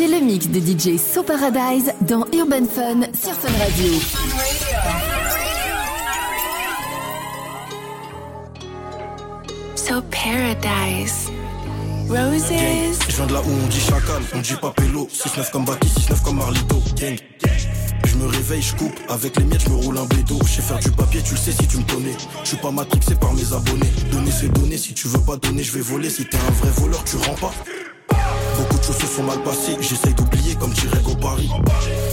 C'est le mix de DJ So Paradise dans Urban Fun sur Fun Radio. So Paradise. Roses. Je viens de là où on dit chacal, on dit pas pélo. 6-9 comme Baki, 6-9 comme Marlito. Gang. Je me réveille, je coupe, avec les miettes, je me roule un bédo. Je sais faire du papier, tu le sais si tu me connais. Je suis pas matrixé par mes abonnés. Donner c'est donner, si tu veux pas donner, je vais voler. Si t'es un vrai voleur, tu rends pas. Beaucoup de choses se sont mal passées, j'essaye d'oublier comme dirait Go Paris.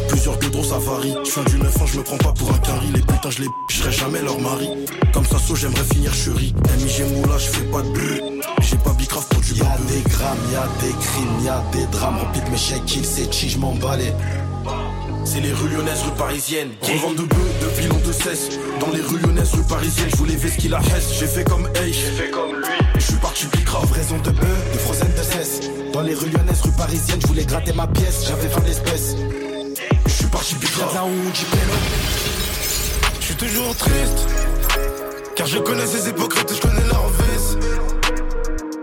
Plusieurs gueudros ça varie. Je du 9 ans, je me prends pas pour un carry. Les putains, je les serai jamais leur mari. Comme ça, saut, j'aimerais finir chérie. MIG Moula, je fais pas de bruit. J'ai pas bicrave pour du Y'a des grammes, y'a des crimes, y'a des drames. Remplis de mes chèques, il c'est chi, je m'emballais. C'est les rues lyonnaises, rue parisienne. Revente de bœufs depuis l'an de cesse. Dans les rues lyonnaises, rue parisienne, je voulais ce qu'il a hesse. J'ai fait comme Hey, j'ai fait comme lui. Je suis parti bicrave. Livraison de bœufs, de frozen de cesse. Dans les rues lyonnaises, rue parisienne, je voulais gratter ma pièce. J'avais faim d'espèces. Je suis parti. Là on dit pélo. Je suis toujours triste. Car je connais ces hypocrites et je connais leur vice.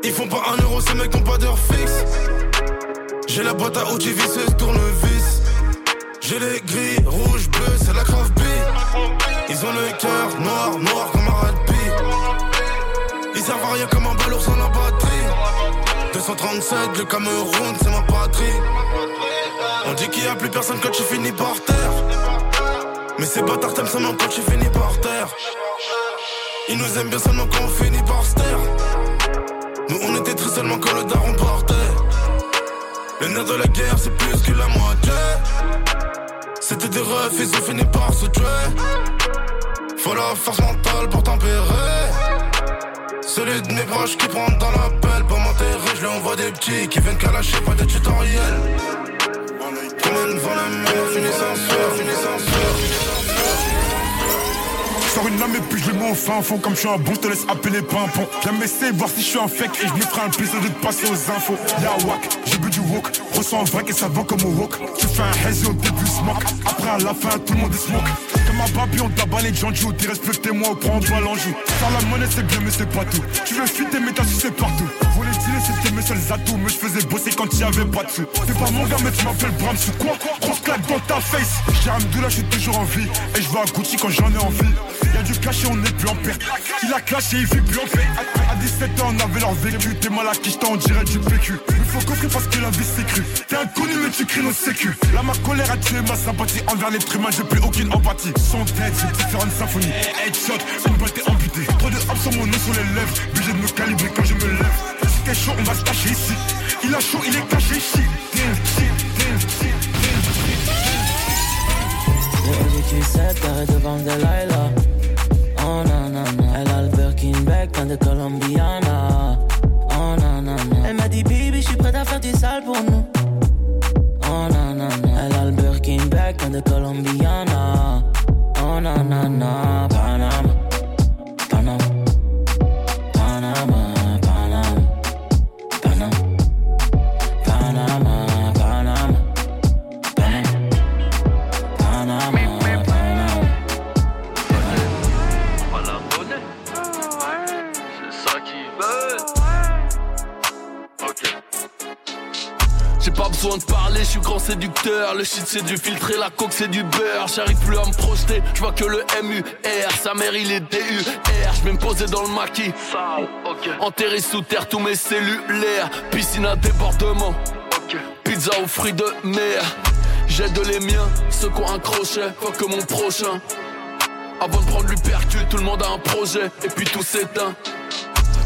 Ils font pas un euro, ces mecs n'ont pas d'heure fixe. J'ai la boîte à outils visseuse, tournevis. J'ai les gris, rouge, bleu, c'est la craft B. Ils ont le cœur noir, noir comme un rugby. Servent à rien comme un balourd sans la batterie. 237, le Cameroun, c'est ma patrie. On dit qu'il y a plus personne quand tu finis par terre. Mais ces bâtards t'aiment seulement quand tu finis par terre. Ils nous aiment bien seulement quand on finit par se taire. Nous on était tristes seulement quand le daron partait. Le nerf de la guerre c'est plus que la moitié. C'était des refs, ils ont fini par se tuer. Faut la force mentale pour tempérer. Celui de mes proches qui prend dans la pelle pour m'enterrer. Je lui envoie des petits qui viennent calacher, pas de tutoriel. Combien devant la Et puis je le mets au fin fond Comme je suis un bon, je te laisse appeler pimpon. Viens m'essayer voir si je suis un fake Et je me ferai un plaisir de passer aux infos. Y'a wack, j'ai bu du wok Ressens un vrai et ça va comme au wok Tu fais un hazy au début smoke. Après à la fin tout le monde est smoke. Comme un babi on tabat les gens du T'es respecté-moi ou prends-toi l'enjou Faire la monnaie c'est bien mais c'est pas tout. Tu veux fuiter mais t'as c'est partout. Voler dealer c'était mes seuls atouts Mais je faisais bosser quand il avait pas de sous. T'es pas mon gars mais tu m'appelles Bram sous quoi? Grosse claque dans ta face. J'ai Hamdoullah je suis toujours en vie. Et je vais à Gucci quand j'en ai envie Y'a du cachet, on est plus en perte. Il a clashé, il vit plus en paix. À 17 ans, on avait leur vécu. T'es mal à qui on dirait du PQ. Il faut coffrer parce que la vie c'est cru. T'es inconnu, mais tu cries nos sécu. Là, ma colère a tué ma sympathie. Envers l'être humain, j'ai plus aucune empathie. Son tête, c'est différentes symphonies. Headshot, balle t'es amputée. Trop de hop sur mon nez sur les lèvres. Obligé de me calibrer quand je me lève. Si t'es chaud, on va se cacher ici. Il a chaud, il est caché ici. Shit, Tu sais, t'arrêtes devant Delilah. The colombiana. Le shit c'est du filtré, la coke c'est du beurre. J'arrive plus à me projeter, je vois que le MUR. Sa mère il est DUR. Je vais me poser dans le maquis. Enterré sous terre tous mes cellulaires. Piscine à débordement. Pizza aux fruits de mer. J'aide les miens, ceux qui ont un crochet, quoi que mon prochain. Avant de prendre l'hypercute, tout le monde a un projet, et puis tout s'éteint.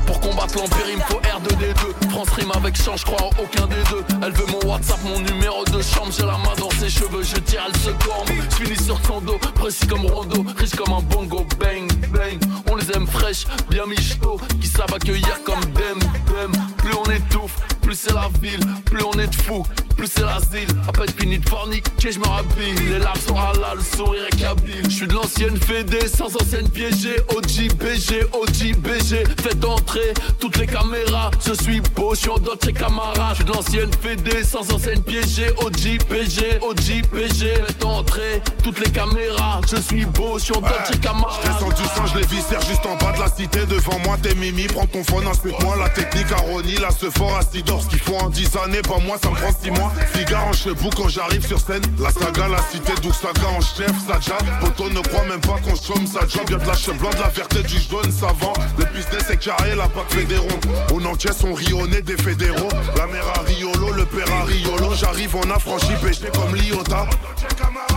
Pour combattre l'empire, il me faut R2D2. France rime avec change, je crois aucun des deux. Elle veut mon WhatsApp, mon numéro de chambre. J'ai la main dans ses cheveux, je tire, elle se corne. Je finis sur son dos, précis comme Rondo, riche comme un bongo. Bang, bang, on les aime fraîches, bien michto, qui savent accueillir comme dem, dem. Plus on étouffe, plus c'est la ville, plus on est de fou, plus c'est l'asile. À peine fini de forniquer, je me rhabille. Les larmes sont halal, le sourire est kabyle. Je suis de l'ancienne fédé, sans ancienne piégée. OG, BG, OG, BG. Faites entrer toutes les caméras. Je suis beau, je suis en Dolce Camara. Je suis de l'ancienne fédé, sans enseigne piégée, OG, PG. Faites entrer toutes les caméras, je suis beau, je suis en Dolce Camara. Descends du sang, je les viscère juste en bas de la cité. Devant moi, t'es mimi, prends ton phone, explique-moi la technique à Ronnie, là, ce fort à Ce qu'il faut en 10 années, pas moi, ça me prend 6 mois. Figaro en chebou quand j'arrive sur scène. La saga, la cité, d'où saga en chef, Saja. Poto ne croit même pas qu'on chôme sa job. Y'a de la cheveux blanc, de la fierté du jaune savant. Le business est carré, la PAC fait des ronds. Au entier sont rionnés des fédéraux. La mère à Riolo, le père à Riolo. J'arrive, on a franchi, comme l'Iota.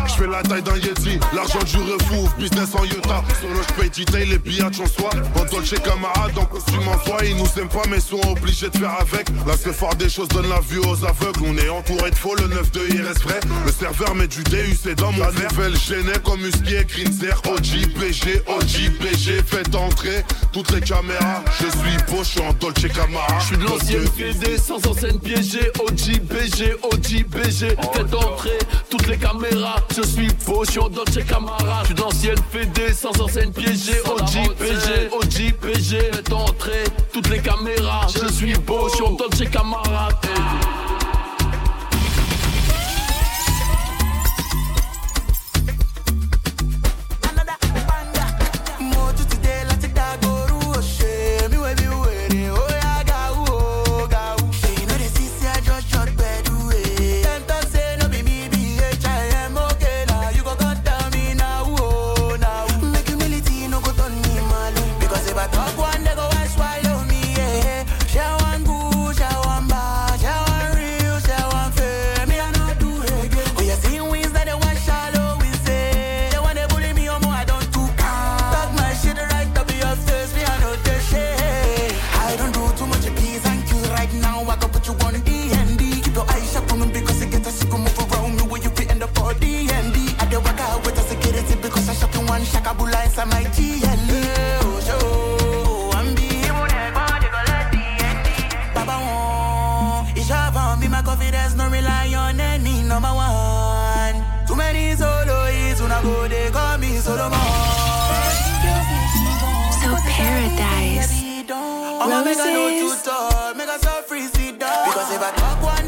Je fais la taille d'un Yeti, l'argent du refou, business en Yota. Solo, je paye detail, les billets en soi. En Dolce camarade, en costume en soie. Ils nous aiment pas, mais sont obligés de faire avec. C'est fort des choses, donne la vue aux aveugles. On est entouré de faux, le 9-2, il reste vrai. Le serveur met du DU, c'est dans mon verre. nouvelle gênée comme Musquier, Grinzer, OG, PG, OG, PG. Faites entrer toutes les caméras. Je suis beau, je suis en Dolce Camara. Je suis de l'ancienne PD, sans enseigne piégée, OG, BG, OG, BG. Faites entrer toutes les caméras. Je suis beau, je suis en Dolce Camara. Je suis de l'ancienne PD, sans enseigne piégée, OG, PG, OG, PG. Faites entrer toutes les caméras. Je suis beau, je suis en Dolce Camara. camarades I'ma make a know too make her so freezy dog. Because if I talk one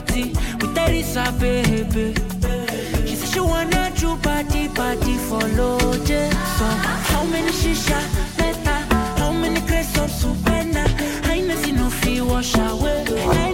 party with Teresa, baby. She said she wanna do party, party for loje. So, how many shisha, meta, how many crepes of supena? I know she no fee wash away.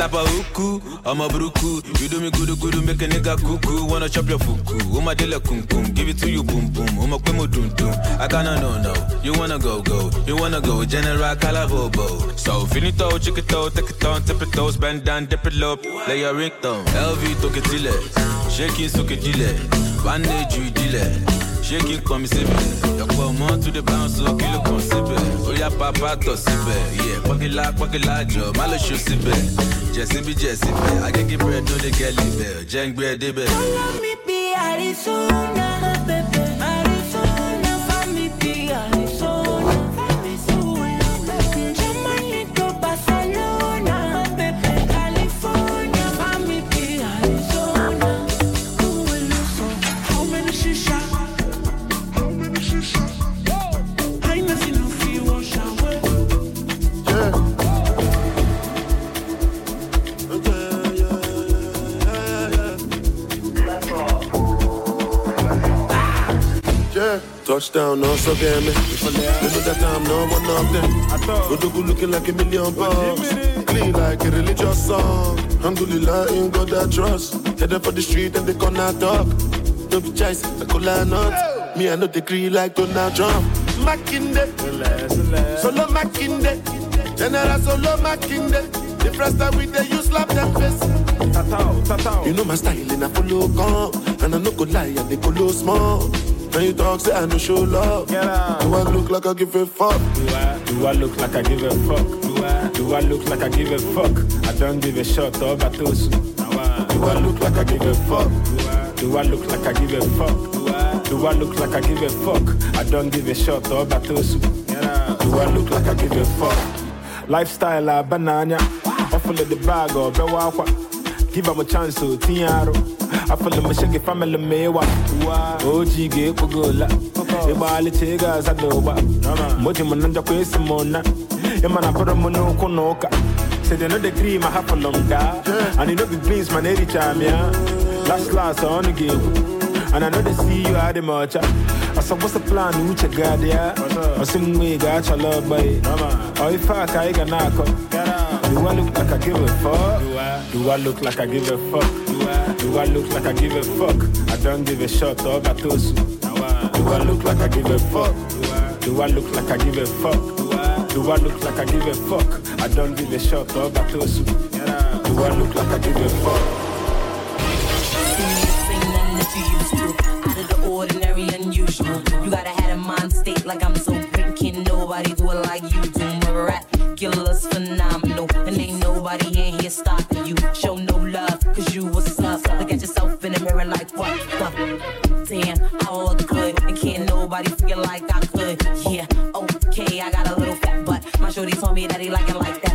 I'm a bruku. You do me good, good, make a nigga cuckoo. Wanna chop your fuku. Uma de la kum kum. Give it to you, boom boom. Uma kwemo dum dum. I gotta know, no. You wanna go, go. You wanna go. General Calavobo. So, finito, chiquito, take it on, tip it toes, bend down, dip it low. Lay your ringtone. LV, toke tile. Shaking, soke dile bandage you delay. Shaking come sibe. Your come to the bounce, so kill come sibe. Oh yeah, papa to sibe. Yeah, pokila, pokila, jo, malo show sibe. Jesse be Jesse be. I get bread to the kelly bell. Jeng bread, de bell. Follow me be Arizona. Touchdown, also game. Remember that I'm no one of them. Odogu looking like a million bucks. Clean like a religious song. Alhamdulillah, in God I trust. Headed for the street and they gonna talk. No be choice, I could not. Me, I know degree like Donald Trump. Makinde, solo Makinde. General solo Makinde. The first time we they you slap them face. You know my style and I follow come. And I no go lie and they go low small. When you talk, say I no show love. Do I look like I give a fuck? Do I, do I look like I give a fuck? Do I, do I look like I give a fuck? I don't give a shot or batosu. Do I look like I give a fuck? Do I do I look like I give a fuck? Do I, do I look like I give a fuck? I don't give a shot or batosu. Do I look like I give a fuck? Lifestyle a banana. Offer the bag oh, or bewakwa. Give him a chance to tiaro. I the machine family mewa. OG ge kugola. Ibali chega za doba. Moji mananja kwesi mona. Emana poro mono konoka. Say they know the cream I have for long da. And you know the beans man every time yeah. Last last on the game. And I know they see you at the march. I said, what's the plan? Who you got yeah? I some way got your love, boy. Oh, if I can knock Do I look like I give a fuck? Do I, do I look like I give a fuck? Do I, look like I give a fuck? I don't give a shot or batosu. Do I look like I give a fuck? Do I look like I give a fuck? Do I look like I give a fuck? I don't give a shot or batosu. Do I look like I give a fuck? You used to. Out of the ordinary, unusual. You gotta have a mind state like I'm so great. Can nobody do it like you do? Miraculous, phenomenal. And ain't nobody in here stopping you. Show no love, cause you was damn, all the good. And can't nobody feel like I could. Yeah, okay, I got a little fat, but my shorty told me that he like it like that.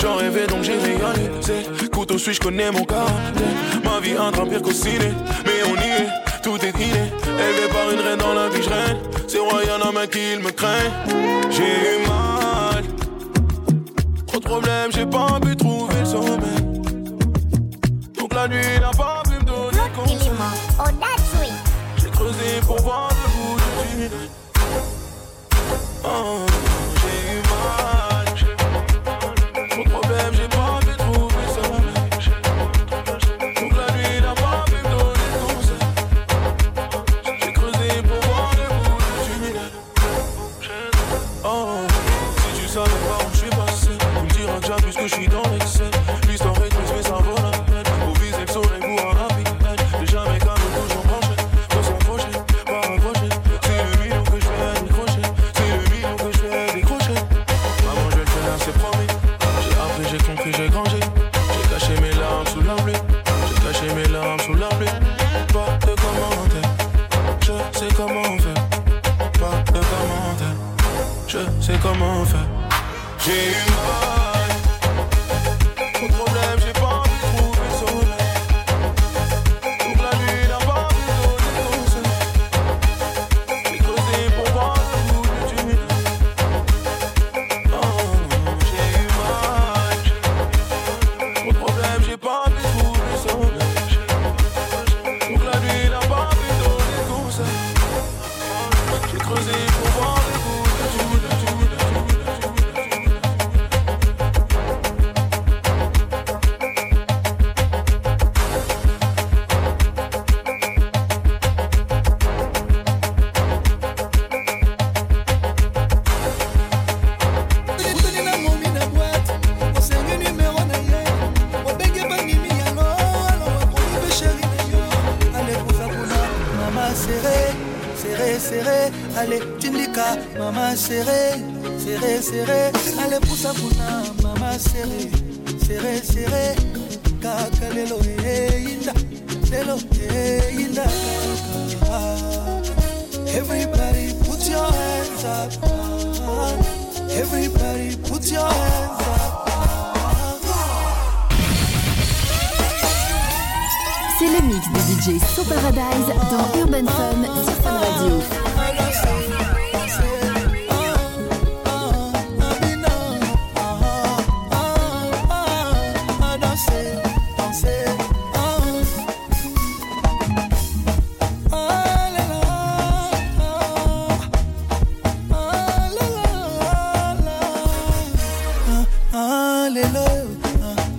J'en rêvais donc j'ai réalisé. Couteau suisse, je connais mon caractère. Ma vie un drame pire qu'au ciné. Mais on y est, tout est inné. Élevé par une reine dans la vie, je règne. C'est royal en main qu'il me craint. J'ai eu mal. Trop de problèmes, j'ai pas pu trouver le sommeil. Donc la nuit n'a pas pu me donner conseil. J'ai creusé pour voir le bout du tunnel. Oh, j'ai eu mal. J'ai compris, j'ai caché mes larmes sous la pluie. J'ai caché mes larmes sous la pluie. Pas de commentaires. Je sais comment faire. Pas de commentaires. Je sais comment faire. J'ai eu mama serré, serré, serré. Allez pour sa kuna, mama serré, serré, serré. Kaka lelo eh inda, lelo eh inda. Everybody put your hands up. Everybody put your hands up. C'est le mix de DJ So Paradise dans Urban Fun sur Radio.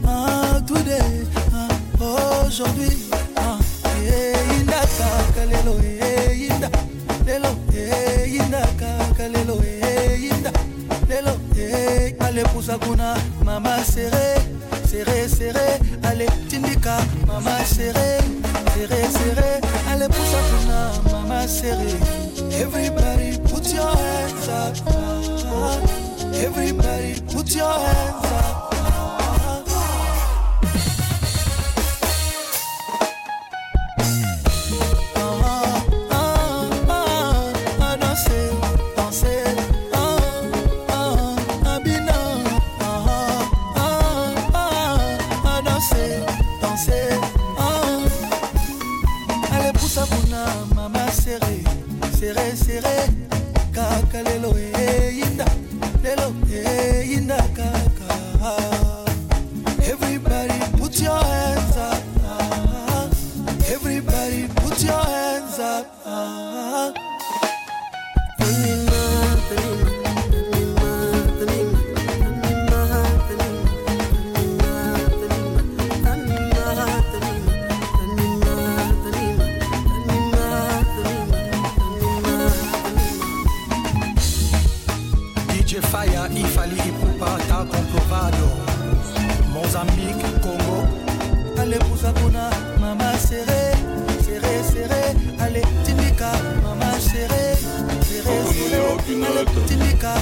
Ah, today, ah, aujourd'hui, eh, allez poussa kuna, mama serré, serré, serré, allez tindika, mama serré, serré, serré, allez poussa kuna, mama serré, everybody put your hands up, everybody put your hands up. Hands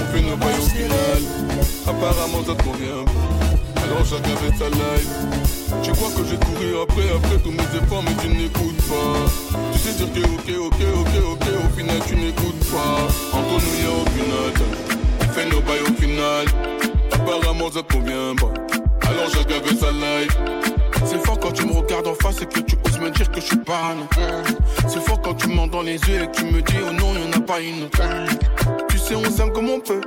fait nos bails au serré. final. Apparemment ça te convient. Alors chacun fait sa life. Tu crois que je vais courir après, après tous mes efforts, mais tu n'écoutes pas. Tu sais dire que ok, ok, ok, ok, au final tu n'écoutes pas. Entre nous y'a aucune. On fait nos bails au final. Apparemment ça te convient pas. Alors chacun fait sa life. C'est fort quand tu me regardes en face et que tu oses me dire que je suis pas un. C'est fort quand tu me mens dans les yeux et que tu me dis oh non, y'en a pas une autre. Tu sais, on s'aime comme on peut.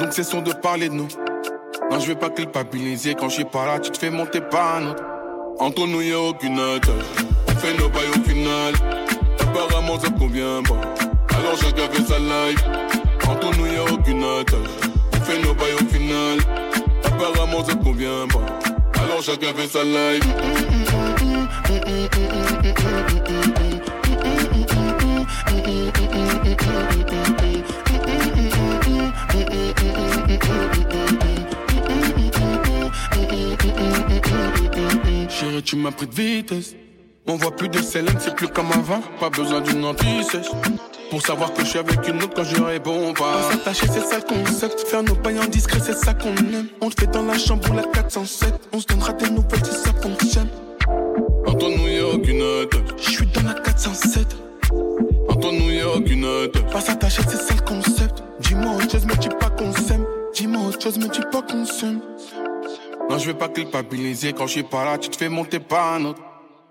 Donc cessons de parler de nous. Non, je vais pas culpabiliser quand je suis pas là, tu te fais monter pas un autre. Entre nous, y'a aucune attache. On fait nos bails au final. Apparemment, ça convient pas. Alors chacun fait sa life. Entre nous, y'a aucune attache. On fait nos bails au final. Apparemment, ça convient pas. Alors chacun fait sa life. Tu m'as pris de vitesse. On voit plus de Célène, c'est plus comme avant. Pas besoin d'une anti-sèche. Pour savoir que je suis avec une autre quand je réponds pas. S'attacher, c'est ça le concept. Faire nos bails en c'est ça qu'on aime. On le fait dans la chambre ou la 407. On se donnera des nouvelles si ça fonctionne. Entre nous, y'a aucune. Je suis dans la 407. Entre nous, y'a aucune. Pas s'attacher, c'est ça le concept. Dis-moi autre chose, mais dis pas qu'on s'aime. Dis-moi autre chose, mais dis pas qu'on s'aime. Non, je vais pas culpabiliser quand je suis pas là, tu te fais monter pas un autre.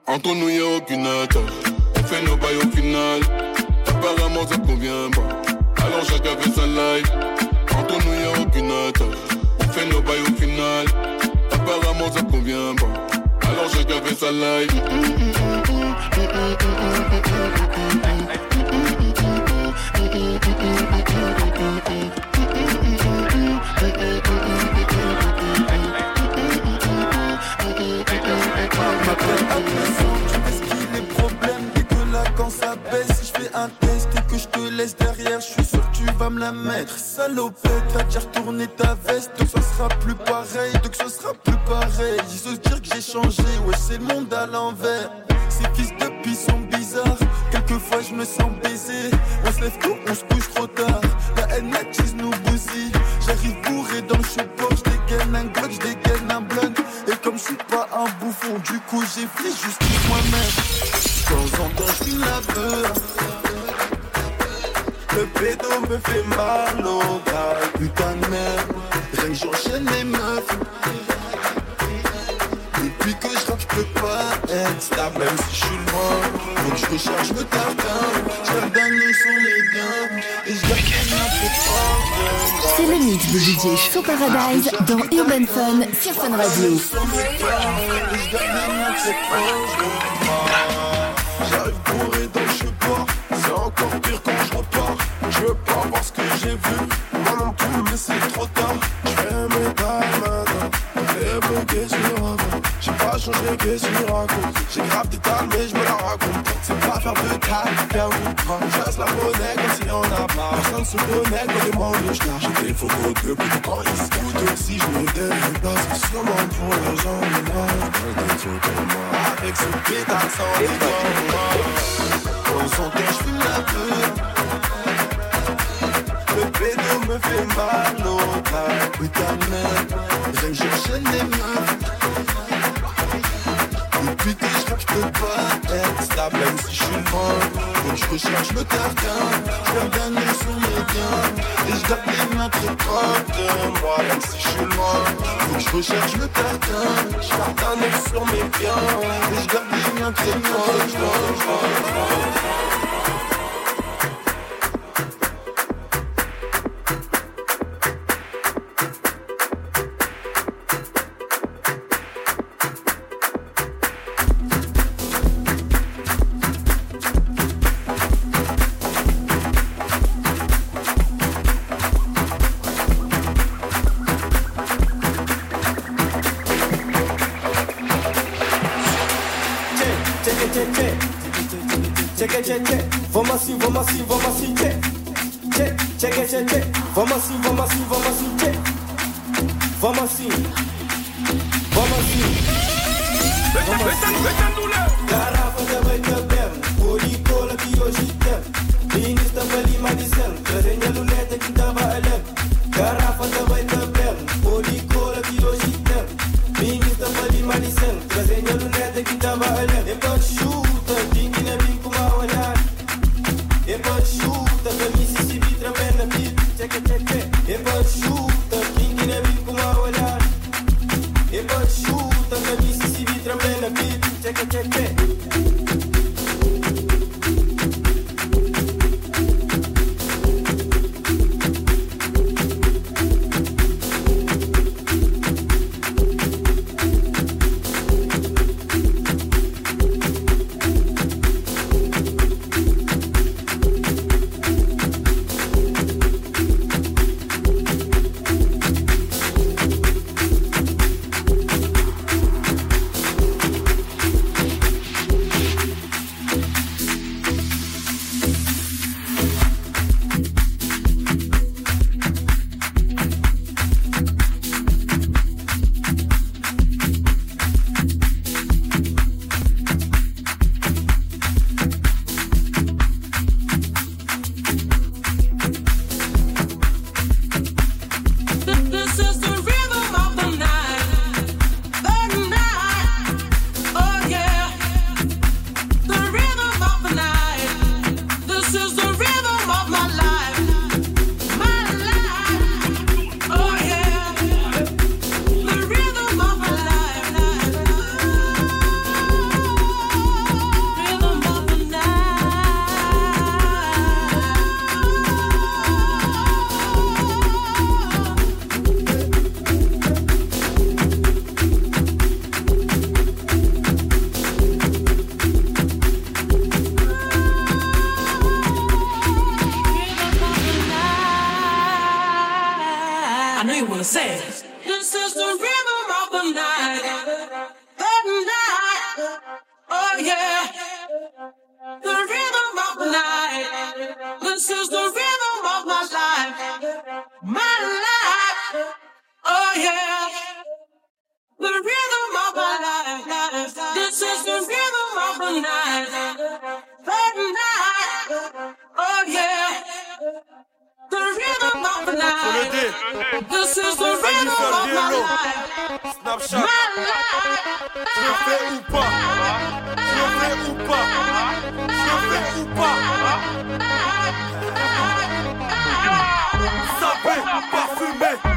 Entre nous, y'a aucune attache. On fait nos bails au final. Apparemment, ça convient pas. Alors chacun fait sa life. Entre nous, y'a aucune attache. On fait nos bails au final. Apparemment, ça convient pas. Alors chacun fait sa life. Un test et que je te laisse derrière Je suis sûr que tu vas me la mettre. Salopette, t'as déjà retourné ta veste Donc ce sera plus pareil, donc ce sera plus pareil. Ils se dire que j'ai changé, ouais c'est le monde à l'envers. Ces fils de pis sont bizarres Quelquefois je me sens baisé. On se lève tôt, on se couche trop tard. La Benettis me fait mal au gars, putain de merde. Rien que j'enchaîne les meufs. Depuis que je rappe, j'peux pas être stable, même si je suis loin. Donc je recharge me tartin, je sur les gains. Et je C'est le mix de DJ Show Paradise dans Urban Fun sur Fun Radio. Que tu racontes J'ai grave des talles, mais je me la raconte. C'est pas faire de calme, faire du train. J'asse la monnaie comme si on a pas. Personne se connaît quand les manques de j'lâche. J'ai des photos de plus quand ils se. Si je me déplace, c'est sûrement pour l'argent, mais moi, je comme moi. Avec ce pétard sans décor. On s'entend, j'fume la peur. Le pédo me fait mal au gars, putain de merde. Rien que j'enchaîne les meufs. Depuis que je j'peux pas être stable, même si je suis loin. Donc je recherche le tartin, j'perds gagner sur mes biens. Et je garde les mains très proches de moi, même si je suis loin. Donc je recherche le tartin, œil sur mes biens. Et je garde les mains très proches de moi. Check check it. Vamos assim, vamos assim, vamos assim, check. Check, check check it. Vamos assim, vamos assim, vamos assim, check. Vamos assim. Vamos assim. Vamos assim. Garrafa da vai bem, policola que hoje tem. Ministra vali madicel, Snapchat. Je le fais ou pas? Je le fais ou pas? Je le fais ou pas? Sapé, parfumé.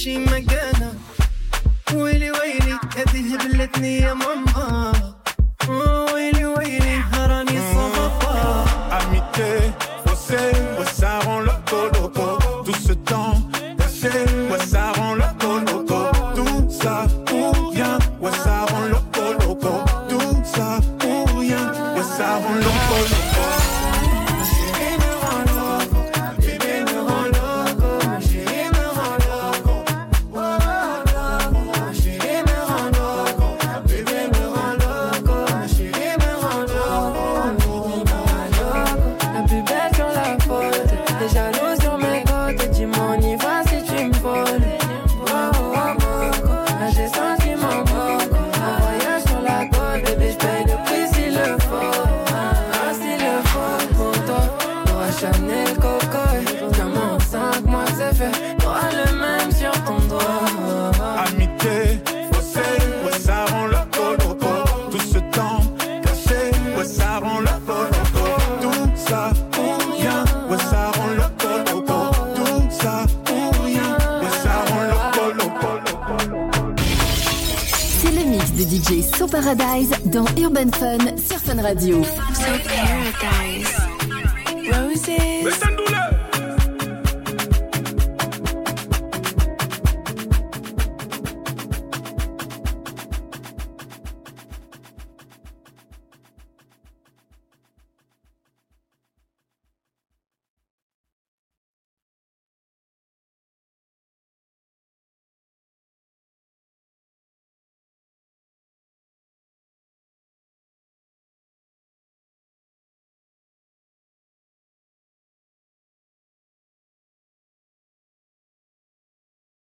ماشي مكانه ويلي ويلي هذه هبلتني يا ماما. Paradise dans Urban Fun sur Fun Radio.